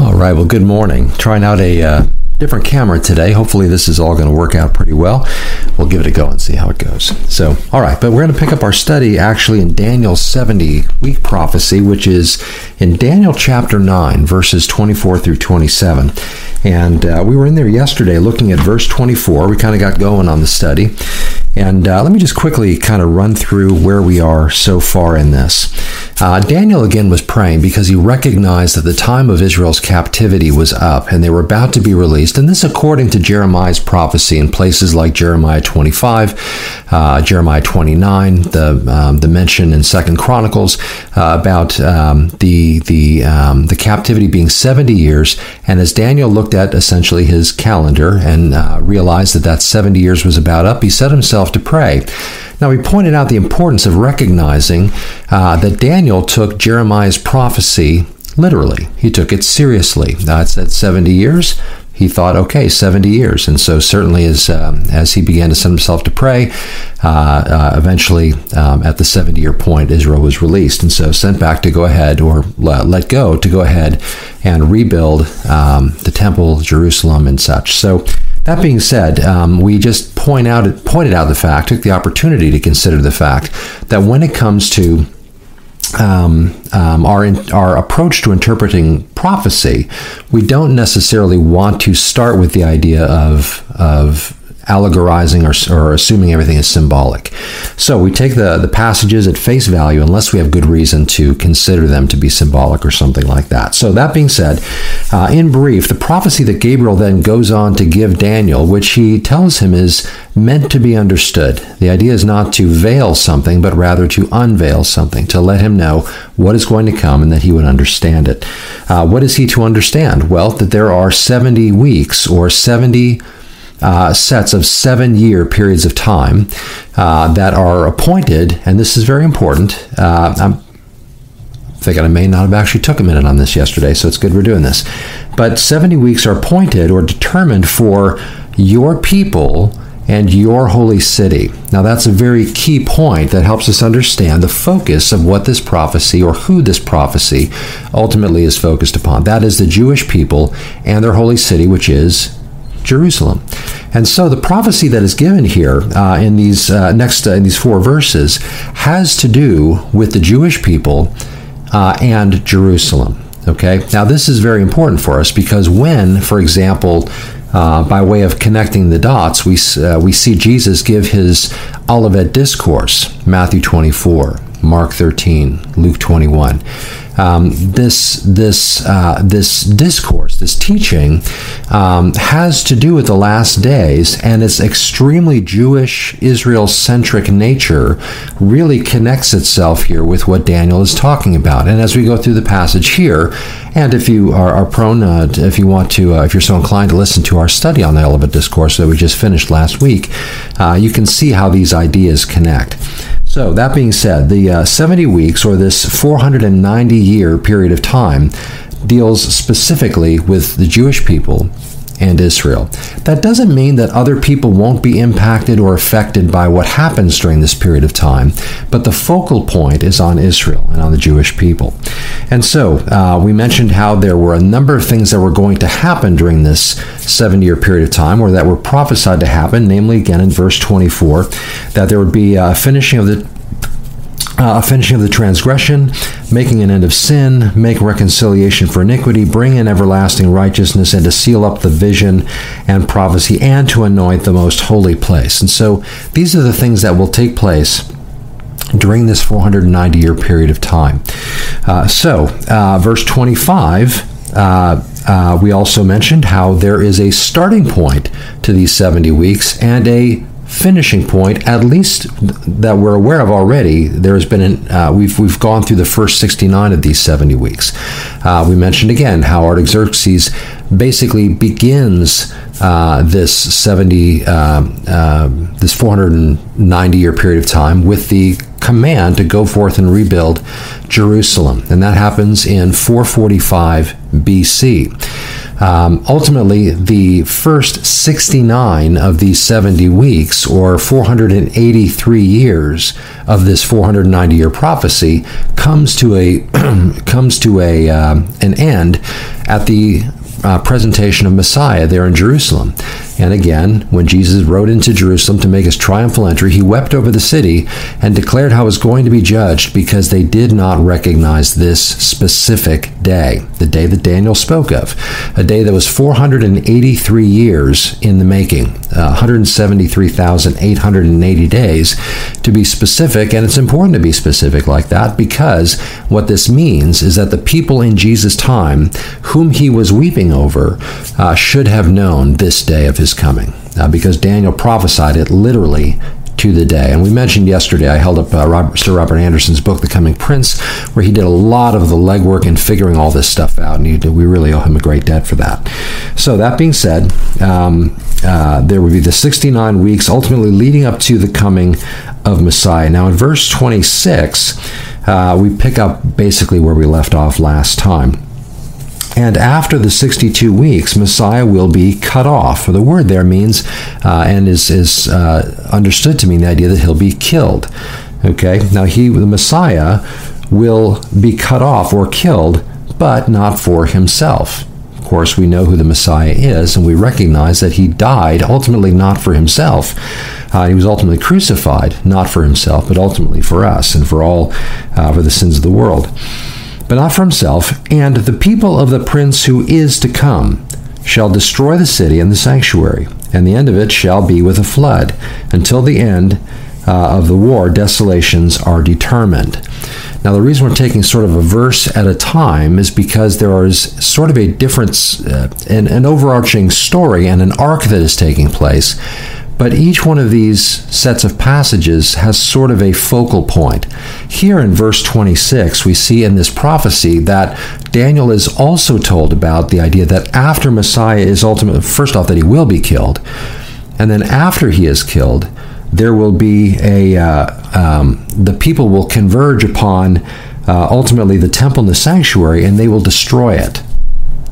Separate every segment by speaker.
Speaker 1: All right. Well, good morning. Trying out a uh, different camera today. Hopefully, this is all going to work out pretty well. We'll give it a go and see how it goes. So, all right. But we're going to pick up our study actually in Daniel's 70 week prophecy, which is in Daniel chapter 9, verses 24 through 27. And uh, we were in there yesterday looking at verse 24. We kind of got going on the study. And uh, let me just quickly kind of run through where we are so far in this. Uh, Daniel again was praying because he recognized that the time of Israel's captivity was up and they were about to be released. And this, according to Jeremiah's prophecy in places like Jeremiah 25, uh, Jeremiah 29, the um, the mention in Second Chronicles uh, about um, the the um, the captivity being 70 years. And as Daniel looked at essentially his calendar and uh, realized that that 70 years was about up, he set himself to pray. Now, he pointed out the importance of recognizing uh, that Daniel took Jeremiah's prophecy literally. He took it seriously. It said 70 years. He thought, okay, 70 years. And so, certainly, as, um, as he began to send himself to pray, uh, uh, eventually, um, at the 70 year point, Israel was released. And so, sent back to go ahead or let go to go ahead and rebuild um, the temple, Jerusalem, and such. So, that being said, um, we just point out pointed out the fact, took the opportunity to consider the fact that when it comes to um, um, our our approach to interpreting prophecy, we don't necessarily want to start with the idea of of allegorizing or, or, assuming everything is symbolic. So we take the, the passages at face value unless we have good reason to consider them to be symbolic or something like that. So, that being said, uh, in brief, the prophecy that Gabriel then goes on to give Daniel, which he tells him is meant to be understood. The idea is not to veil something, but rather to unveil something, to let him know what is going to come and that he would understand it. Uh, what is he to understand? Well, that there are 70 weeks or 70 uh, sets of seven year periods of time uh, that are appointed, and this is very important. Uh, I'm thinking I may not have actually took a minute on this yesterday, so it's good we're doing this. But 70 weeks are appointed or determined for your people and your holy city. Now, that's a very key point that helps us understand the focus of what this prophecy or who this prophecy ultimately is focused upon. That is the Jewish people and their holy city, which is Jerusalem. And so the prophecy that is given here uh, in these uh, next uh, in these four verses has to do with the Jewish people uh, and Jerusalem. Okay, now this is very important for us because when, for example, uh, by way of connecting the dots, we uh, we see Jesus give his Olivet discourse, Matthew 24, Mark 13, Luke 21 um, this this uh, this discourse, this teaching, um, has to do with the last days, and its extremely Jewish Israel centric nature really connects itself here with what Daniel is talking about. And as we go through the passage here, and if you are, are prone, uh, to, if you want to, uh, if you're so inclined to listen to our study on the Olivet Discourse that we just finished last week, uh, you can see how these ideas connect. So, that being said, the uh, 70 weeks, or this 490 year period of time, deals specifically with the Jewish people and Israel. That doesn't mean that other people won't be impacted or affected by what happens during this period of time, but the focal point is on Israel and on the Jewish people. And so uh, we mentioned how there were a number of things that were going to happen during this seven year period of time, or that were prophesied to happen, namely, again in verse 24, that there would be a finishing of the uh, a finishing of the transgression, making an end of sin, make reconciliation for iniquity, bring in everlasting righteousness, and to seal up the vision and prophecy, and to anoint the most holy place. And so these are the things that will take place during this 490 year period of time. Uh, so, uh, verse 25. Uh, uh, we also mentioned how there is a starting point to these 70 weeks and a finishing point, at least that we're aware of already, there has been an, uh, we've we've gone through the first 69 of these 70 weeks. Uh, we mentioned again how Artaxerxes basically begins uh, this 70 um, um, this 490 year period of time with the command to go forth and rebuild Jerusalem, and that happens in 445 BC. Um, ultimately, the first 69 of these 70 weeks, or 483 years of this 490 year prophecy, comes to a comes to a uh, an end at the uh, presentation of Messiah there in Jerusalem. And again, when Jesus rode into Jerusalem to make his triumphal entry, he wept over the city and declared how it was going to be judged because they did not recognize this specific day, the day that Daniel spoke of, a day that was 483 years in the making, uh, 173,880 days to be specific. And it's important to be specific like that because what this means is that the people in Jesus' time, whom he was weeping over, uh, should have known this day of his coming uh, because Daniel prophesied it literally to the day. And we mentioned yesterday, I held up uh, Robert, Sir Robert Anderson's book, The Coming Prince, where he did a lot of the legwork in figuring all this stuff out, and he, we really owe him a great debt for that. So, that being said, um, uh, there would be the 69 weeks ultimately leading up to the coming of Messiah. Now, in verse 26, uh, we pick up basically where we left off last time. And after the 62 weeks, Messiah will be cut off. The word there means, uh, and is, is uh, understood to mean the idea that he'll be killed. Okay, now he, the Messiah, will be cut off or killed, but not for himself. Of course, we know who the Messiah is, and we recognize that he died ultimately not for himself. Uh, he was ultimately crucified, not for himself, but ultimately for us and for all, uh, for the sins of the world but not for himself, and the people of the prince who is to come shall destroy the city and the sanctuary, and the end of it shall be with a flood. Until the end uh, of the war, desolations are determined. Now, the reason we're taking sort of a verse at a time is because there is sort of a difference, uh, an, an overarching story and an arc that is taking place but each one of these sets of passages has sort of a focal point. Here in verse 26, we see in this prophecy that Daniel is also told about the idea that after Messiah is ultimately, first off, that he will be killed, and then after he is killed, there will be a, uh, um, the people will converge upon uh, ultimately the temple and the sanctuary, and they will destroy it.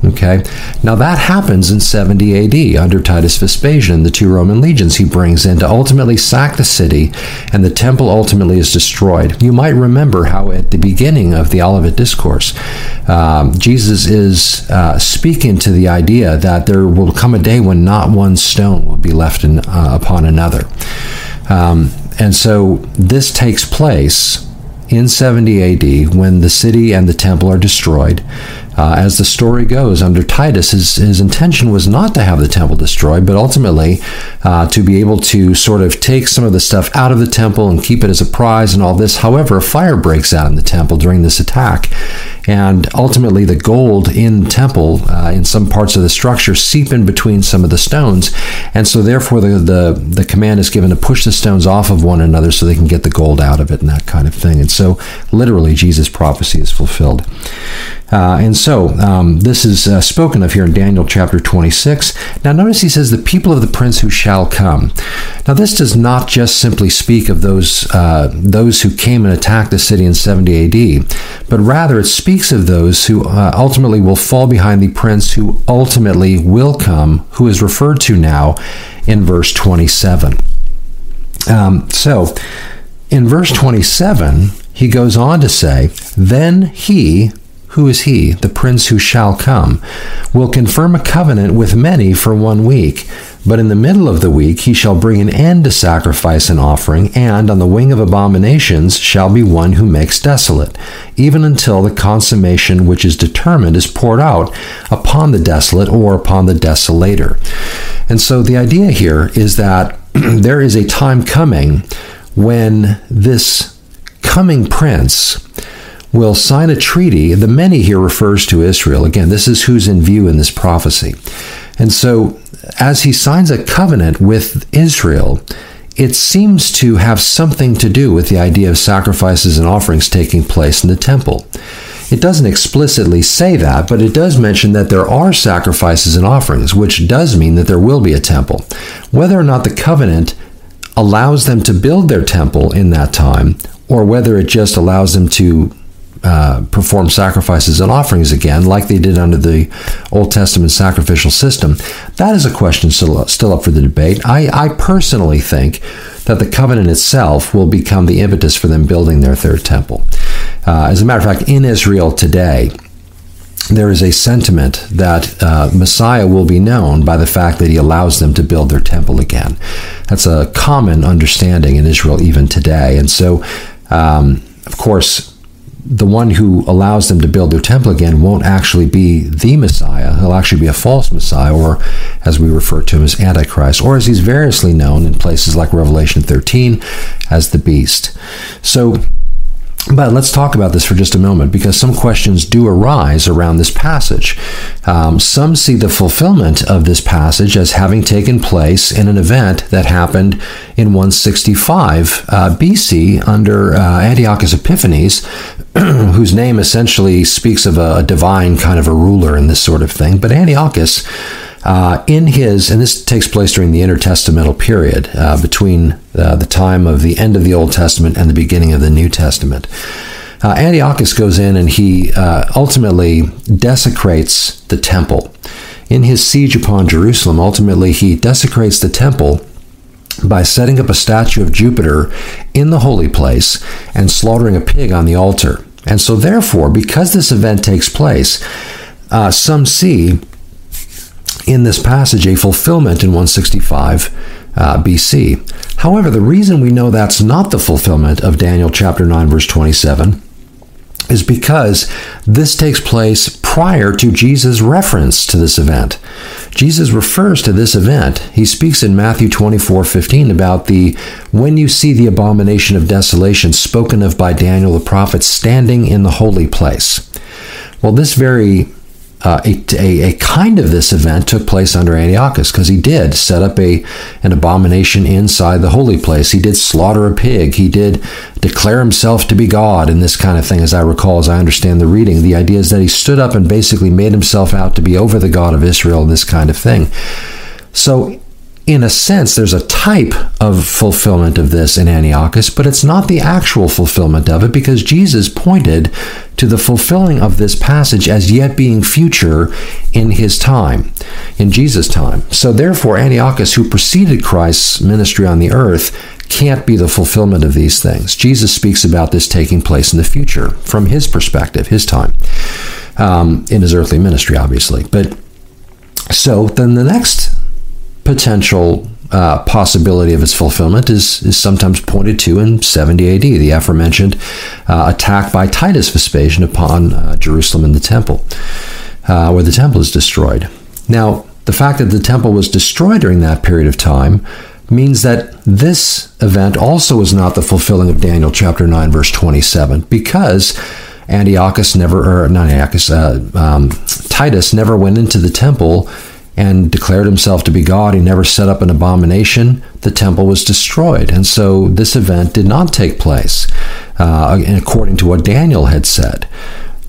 Speaker 1: Okay, now that happens in 70 AD under Titus Vespasian, the two Roman legions he brings in to ultimately sack the city, and the temple ultimately is destroyed. You might remember how at the beginning of the Olivet Discourse, um, Jesus is uh, speaking to the idea that there will come a day when not one stone will be left in, uh, upon another. Um, and so this takes place in 70 AD when the city and the temple are destroyed. Uh, as the story goes, under Titus, his, his intention was not to have the temple destroyed, but ultimately uh, to be able to sort of take some of the stuff out of the temple and keep it as a prize and all this. However, a fire breaks out in the temple during this attack, and ultimately the gold in the temple, uh, in some parts of the structure, seep in between some of the stones, and so therefore the, the, the command is given to push the stones off of one another so they can get the gold out of it and that kind of thing. And so literally Jesus' prophecy is fulfilled. Uh, and so um, this is uh, spoken of here in Daniel chapter 26. Now, notice he says, The people of the prince who shall come. Now, this does not just simply speak of those, uh, those who came and attacked the city in 70 AD, but rather it speaks of those who uh, ultimately will fall behind the prince who ultimately will come, who is referred to now in verse 27. Um, so, in verse 27, he goes on to say, Then he, who is he, the prince who shall come, will confirm a covenant with many for one week. But in the middle of the week he shall bring an end to sacrifice and offering, and on the wing of abominations shall be one who makes desolate, even until the consummation which is determined is poured out upon the desolate or upon the desolator. And so the idea here is that there is a time coming when this coming prince will sign a treaty. The many here refers to Israel. Again, this is who's in view in this prophecy. And so, as he signs a covenant with Israel, it seems to have something to do with the idea of sacrifices and offerings taking place in the temple. It doesn't explicitly say that, but it does mention that there are sacrifices and offerings, which does mean that there will be a temple. Whether or not the covenant allows them to build their temple in that time, or whether it just allows them to uh, perform sacrifices and offerings again, like they did under the Old Testament sacrificial system, that is a question still, still up for the debate. I, I personally think that the covenant itself will become the impetus for them building their third temple. Uh, as a matter of fact, in Israel today, there is a sentiment that uh, Messiah will be known by the fact that he allows them to build their temple again. That's a common understanding in Israel even today. And so, um, of course, the one who allows them to build their temple again won't actually be the Messiah. He'll actually be a false Messiah, or as we refer to him as Antichrist, or as he's variously known in places like Revelation 13 as the beast. So but let's talk about this for just a moment because some questions do arise around this passage. Um, some see the fulfillment of this passage as having taken place in an event that happened in 165 uh, BC under uh, Antiochus Epiphanes, whose name essentially speaks of a, divine kind of a ruler and this sort of thing. But Antiochus uh, in his, and this takes place during the intertestamental period uh, between uh, the time of the end of the Old Testament and the beginning of the New Testament. Uh, Antiochus goes in and he uh, ultimately desecrates the temple. In his siege upon Jerusalem, ultimately he desecrates the temple by setting up a statue of Jupiter in the holy place and slaughtering a pig on the altar. And so, therefore, because this event takes place, uh, some see in this passage a fulfillment in 165 uh, BC. However, the reason we know that's not the fulfillment of Daniel chapter 9, verse 27 is because this takes place prior to Jesus' reference to this event. Jesus refers to this event. He speaks in Matthew 24 15 about the when you see the abomination of desolation spoken of by Daniel the prophet standing in the holy place. Well, this very uh, a, a, a, kind of this event took place under Antiochus because he did set up a an abomination inside the holy place. He did slaughter a pig. He did declare himself to be God and this kind of thing, as I recall, as I understand the reading. The idea is that he stood up and basically made himself out to be over the God of Israel and this kind of thing. So in a sense, there's a type of fulfillment of this in Antiochus, but it's not the actual fulfillment of it because Jesus pointed to the fulfilling of this passage as yet being future in his time, in Jesus' time. So therefore, Antiochus, who preceded Christ's ministry on the earth, can't be the fulfillment of these things. Jesus speaks about this taking place in the future from his perspective, his time, um, in his earthly ministry, obviously. But so then the next potential uh, possibility of its fulfillment is, is sometimes pointed to in 70 AD, the aforementioned uh, attack by Titus Vespasian upon uh, Jerusalem and the temple, uh, where the temple is destroyed. Now, the fact that the temple was destroyed during that period of time means that this event also is not the fulfilling of Daniel chapter 9, verse 27, because Antiochus never, or not Antiochus, uh, um, Titus never went into the temple and declared himself to be God. He never set up an abomination. The temple was destroyed. And so this event did not take place, uh, according to what Daniel had said.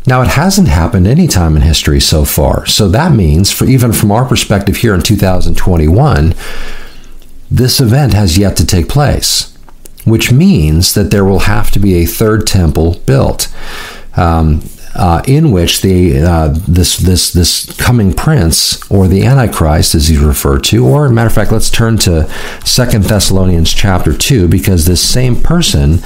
Speaker 1: Now, it hasn't happened any time in history so far. So that means, for even from our perspective here in 2021, this event has yet to take place, which means that there will have to be a third temple built. Um, uh, in which the uh, this this this coming prince or the antichrist, as he's referred to, or matter of fact, let's turn to Second Thessalonians chapter two because this same person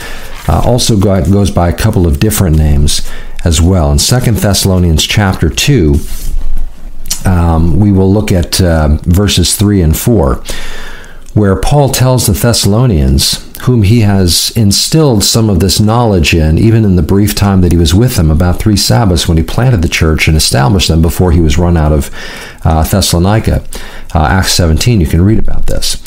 Speaker 1: uh, also got, goes by a couple of different names as well. In Second Thessalonians chapter two, um, we will look at uh, verses three and four where Paul tells the Thessalonians, whom he has instilled some of this knowledge in, even in the brief time that he was with them, about three Sabbaths when he planted the church and established them before he was run out of uh, Thessalonica. Uh, Acts 17, you can read about this.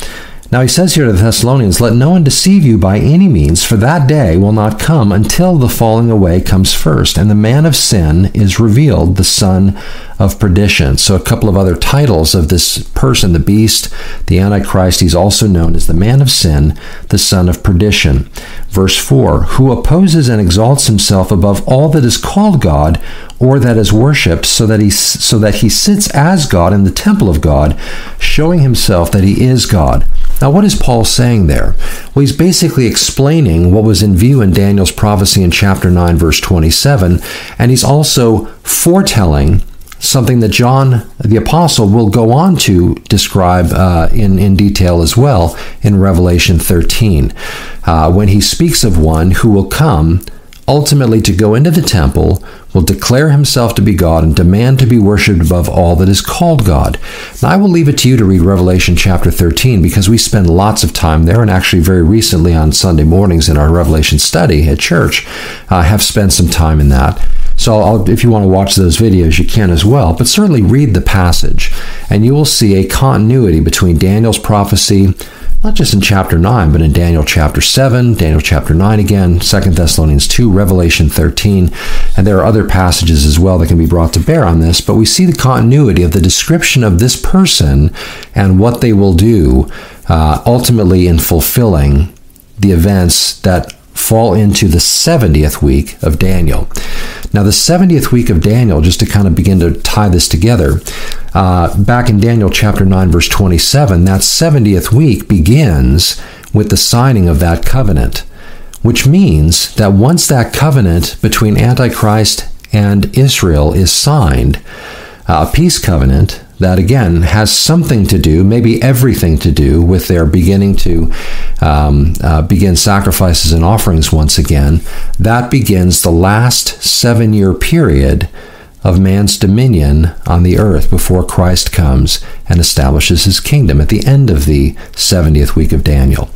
Speaker 1: Now he says here to the Thessalonians, Let no one deceive you by any means, for that day will not come until the falling away comes first, and the man of sin is revealed, the son of perdition. So, a couple of other titles of this person, the beast, the Antichrist. He's also known as the man of sin, the son of perdition. Verse 4 Who opposes and exalts himself above all that is called God or that is worshipped, so that he, so that he sits as God in the temple of God, showing himself that he is God. Now, what is Paul saying there? Well, he's basically explaining what was in view in Daniel's prophecy in chapter 9, verse 27, and he's also foretelling something that John the Apostle will go on to describe uh, in, in detail as well in Revelation 13, uh, when he speaks of one who will come ultimately to go into the temple will declare himself to be God and demand to be worshipped above all that is called God. Now, I will leave it to you to read Revelation chapter 13 because we spend lots of time there, and actually, very recently on Sunday mornings in our Revelation study at church, I uh, have spent some time in that. So I'll, if you want to watch those videos, you can as well. But certainly read the passage, and you will see a continuity between Daniel's prophecy, not just in chapter 9, but in Daniel chapter 7, Daniel chapter 9 again, 2 Thessalonians 2, Revelation 13, and there are other passages as well that can be brought to bear on this. But we see the continuity of the description of this person and what they will do uh, ultimately in fulfilling the events that fall into the 70th week of Daniel. Now, the 70th week of Daniel, just to kind of begin to tie this together, uh, back in Daniel chapter 9, verse 27, that 70th week begins with the signing of that covenant, which means that once that covenant between Antichrist and Israel is signed, a peace covenant, that again has something to do, maybe everything to do, with their beginning to um, uh, begin sacrifices and offerings once again. That begins the last seven year period of man's dominion on the earth before Christ comes and establishes his kingdom at the end of the 70th week of Daniel.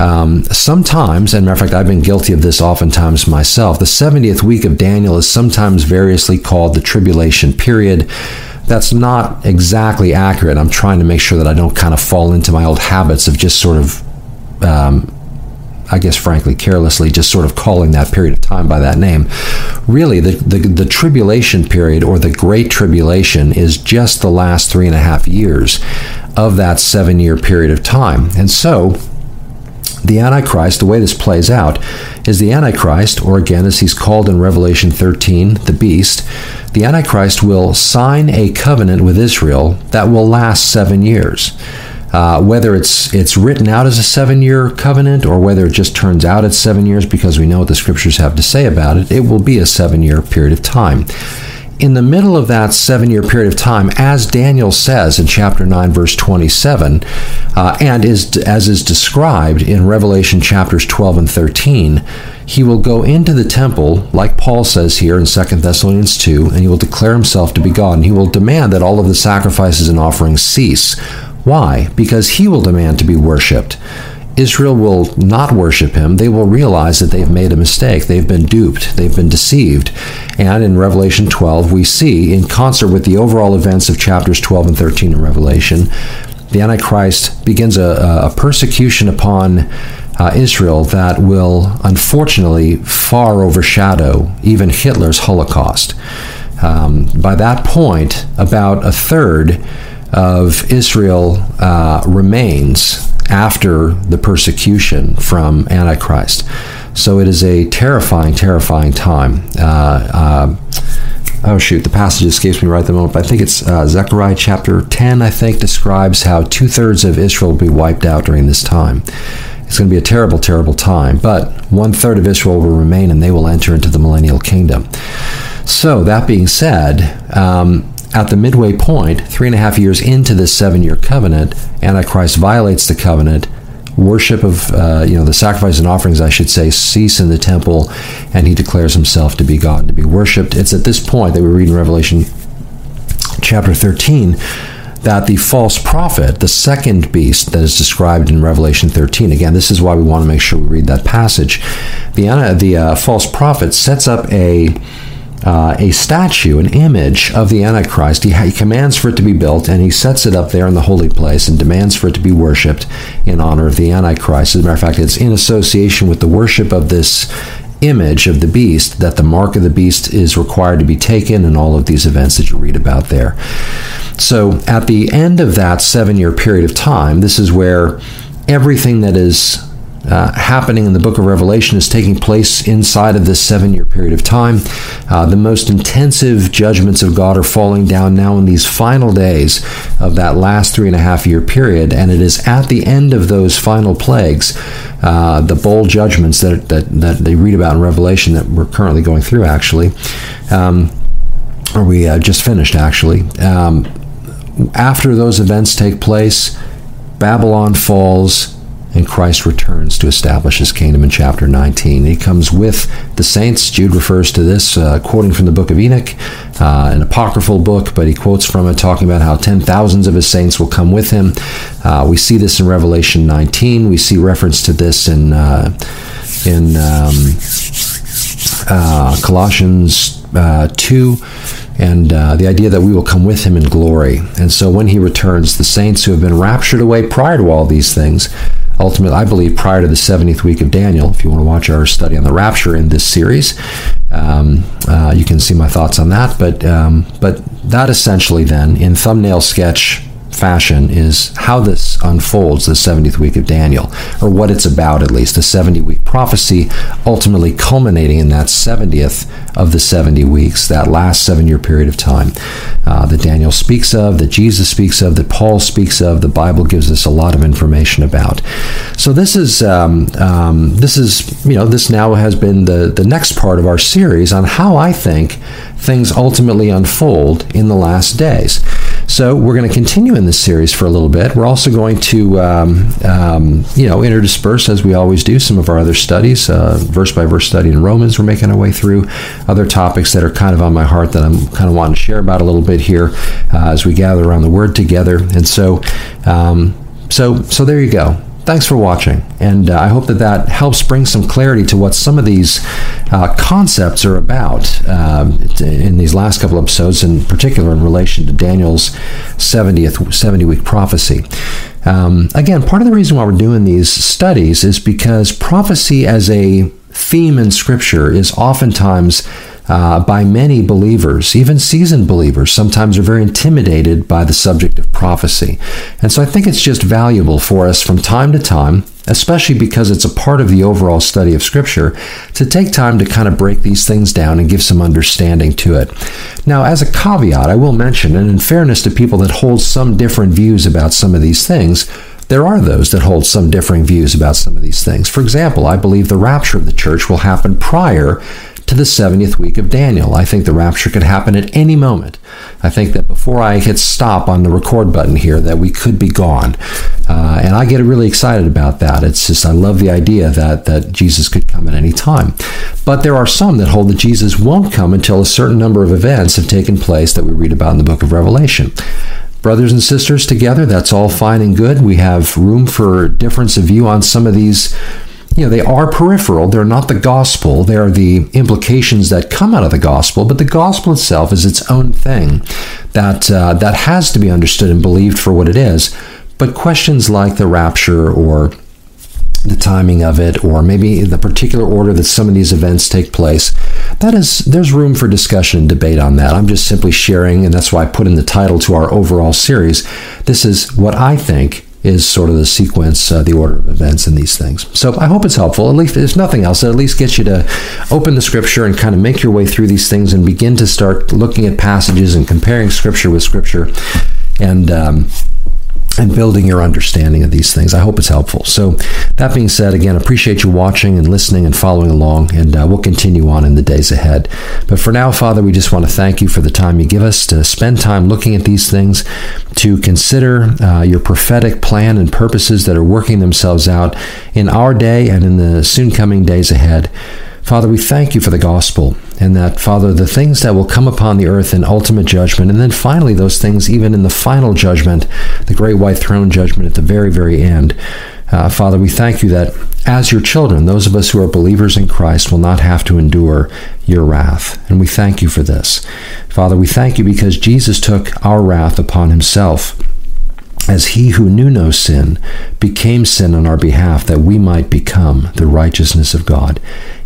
Speaker 1: Um, sometimes, and matter of fact, I've been guilty of this oftentimes myself, the 70th week of Daniel is sometimes variously called the tribulation period that's not exactly accurate. I'm trying to make sure that I don't kind of fall into my old habits of just sort of, um, I guess, frankly, carelessly just sort of calling that period of time by that name. Really, the, the, the tribulation period or the Great Tribulation is just the last three and a half years of that seven year period of time. And so, the Antichrist, the way this plays out, is the Antichrist, or again, as he's called in Revelation 13, the beast, the Antichrist will sign a covenant with Israel that will last seven years. Uh, whether it's it's written out as a seven-year covenant or whether it just turns out it's seven years because we know what the scriptures have to say about it, it will be a seven-year period of time in the middle of that seven year period of time, as Daniel says in chapter 9, verse 27, uh, and is, as is described in Revelation chapters 12 and 13, he will go into the temple, like Paul says here in 2 Thessalonians 2, and he will declare himself to be God, and he will demand that all of the sacrifices and offerings cease. Why? Because he will demand to be worshiped. Israel will not worship him. They will realize that they've made a mistake. They've been duped. They've been deceived. And in Revelation 12, we see, in concert with the overall events of chapters 12 and 13 in Revelation, the Antichrist begins a, a persecution upon uh, Israel that will unfortunately far overshadow even Hitler's Holocaust. Um, by that point, about a third of Israel uh, remains after the persecution from Antichrist. So it is a terrifying, terrifying time. Uh, uh, oh shoot, the passage escapes me right at the moment, but I think it's uh, Zechariah chapter 10, I think, describes how two thirds of Israel will be wiped out during this time. It's going to be a terrible, terrible time, but one third of Israel will remain and they will enter into the millennial kingdom. So, that being said, um, at the midway point, three and a half years into this seven year covenant, Antichrist violates the covenant. Worship of, uh, you know, the sacrifices and offerings, I should say, cease in the temple, and he declares himself to be God, to be worshipped. It's at this point that we read in Revelation chapter 13 that the false prophet, the second beast that is described in Revelation 13, again, this is why we want to make sure we read that passage. The, the uh, false prophet sets up a uh, a statue, an image of the Antichrist. He, he, commands for it to be built, and he sets it up there in the holy place and demands for it to be worshipped in honor of the Antichrist. As a matter of fact, it's in association with the worship of this image of the beast that the mark of the beast is required to be taken and all of these events that you read about there. So, at the end of that seven year period of time, this is where everything that is uh, happening in the book of Revelation is taking place inside of this seven year period of time. Uh, the most intensive judgments of God are falling down now in these final days of that last three and a half year period. And it is at the end of those final plagues, uh, the bowl judgments that, that, that they read about in Revelation that we're currently going through, actually, um, or we uh, just finished, actually. Um, after those events take place, Babylon falls and Christ returns to establish his kingdom in chapter 19. He comes with the saints. Jude refers to this, uh, quoting from the book of Enoch, uh, an apocryphal book, but he quotes from it talking about how ten thousands of his saints will come with him. Uh, we see this in Revelation 19. We see reference to this in uh, in um, uh, Colossians uh, 2 and uh, the idea that we will come with him in glory. And so when he returns, the saints who have been raptured away prior to all these things, ultimately, I believe, prior to the 70th week of Daniel, if you want to watch our study on the rapture in this series, um, uh, you can see my thoughts on that. But, um, but that essentially then, in thumbnail sketch fashion is how this unfolds, the 70th week of Daniel, or what it's about at least, the 70 week prophecy, ultimately culminating in that 70th of the 70 weeks, that last seven year period of time uh, that Daniel speaks of, that Jesus speaks of, that Paul speaks of, the Bible gives us a lot of information about. So this is, um, um, this is, you know, this now has been the, the next part of our series on how I think things ultimately unfold in the last days. So we're going to continue in this series for a little bit. We're also going to, um, um, you know, interdisperse as we always do some of our other studies, uh, verse by verse study in Romans. We're making our way through other topics that are kind of on my heart that I'm kind of wanting to share about a little bit here uh, as we gather around the Word together. And so, um, so, so there you go thanks for watching. And uh, I hope that that helps bring some clarity to what some of these uh, concepts are about um, in these last couple episodes, in particular in relation to Daniel's 70th 70 week prophecy. Um, again, part of the reason why we're doing these studies is because prophecy as a theme in Scripture is oftentimes uh, by many believers, even seasoned believers, sometimes are very intimidated by the subject of prophecy. And so I think it's just valuable for us from time to time, especially because it's a part of the overall study of Scripture, to take time to kind of break these things down and give some understanding to it. Now, as a caveat, I will mention, and in fairness to people that hold some different views about some of these things, there are those that hold some differing views about some of these things. For example, I believe the rapture of the church will happen prior to the 70th week of Daniel. I think the rapture could happen at any moment. I think that before I hit stop on the record button here, that we could be gone. Uh, and I get really excited about that. It's just, I love the idea that, that Jesus could come at any time. But there are some that hold that Jesus won't come until a certain number of events have taken place that we read about in the book of Revelation brothers and sisters together. That's all fine and good. We have room for difference of view on some of these you know, they are peripheral. They're not the gospel. They are the implications that come out of the gospel. But the gospel itself is its own thing that uh, that has to be understood and believed for what it is. But questions like the rapture or the timing of it or maybe the particular order that some of these events take place that is there's room for discussion and debate on that i'm just simply sharing and that's why i put in the title to our overall series this is what i think is sort of the sequence, uh, the order of events in these things. So I hope it's helpful. At least, if nothing else, it at least gets you to open the scripture and kind of make your way through these things and begin to start looking at passages and comparing scripture with scripture. And, um, and building your understanding of these things. I hope it's helpful. So, that being said, again, appreciate you watching and listening and following along, and uh, we'll continue on in the days ahead. But for now, Father, we just want to thank you for the time you give us to spend time looking at these things, to consider uh, your prophetic plan and purposes that are working themselves out in our day and in the soon coming days ahead. Father, we thank you for the gospel and that, Father, the things that will come upon the earth in ultimate judgment, and then finally those things even in the final judgment, the great white throne judgment at the very, very end. Uh, Father, we thank you that as your children, those of us who are believers in Christ will not have to endure your wrath. And we thank you for this. Father, we thank you because Jesus took our wrath upon himself as he who knew no sin became sin on our behalf that we might become the righteousness of God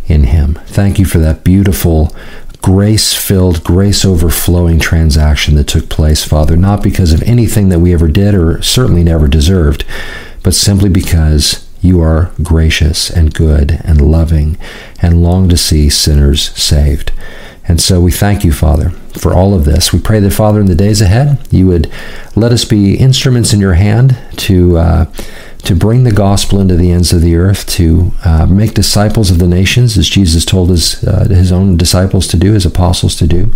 Speaker 1: in him. Thank you for that beautiful, grace filled, grace overflowing transaction that took place, Father, not because of anything that we ever did or certainly never deserved, but simply because you are gracious and good and loving and long to see sinners saved. And so we thank you, Father, for all of this. We pray that, Father, in the days ahead, you would let us be instruments in your hand to. Uh, to bring the gospel into the ends of the earth, to uh, make disciples of the nations, as Jesus told his, uh, his own disciples to do, his apostles to do.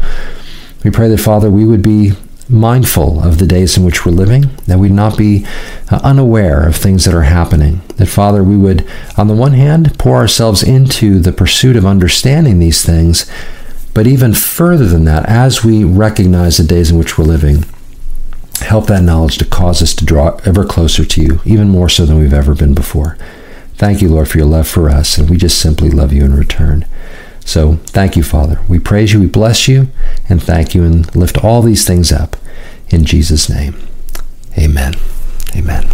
Speaker 1: We pray that, Father, we would be mindful of the days in which we're living, that we would not be uh, unaware of things that are happening. That, Father, we would, on the one hand, pour ourselves into the pursuit of understanding these things, but even further than that, as we recognize the days in which we're living, help that knowledge to cause us to draw ever closer to you, even more so than we've ever been before. Thank you, Lord, for your love for us, and we just simply love you in return. So thank you, Father. We praise you, we bless you, and thank you, and lift all these things up in Jesus' name. Amen. Amen.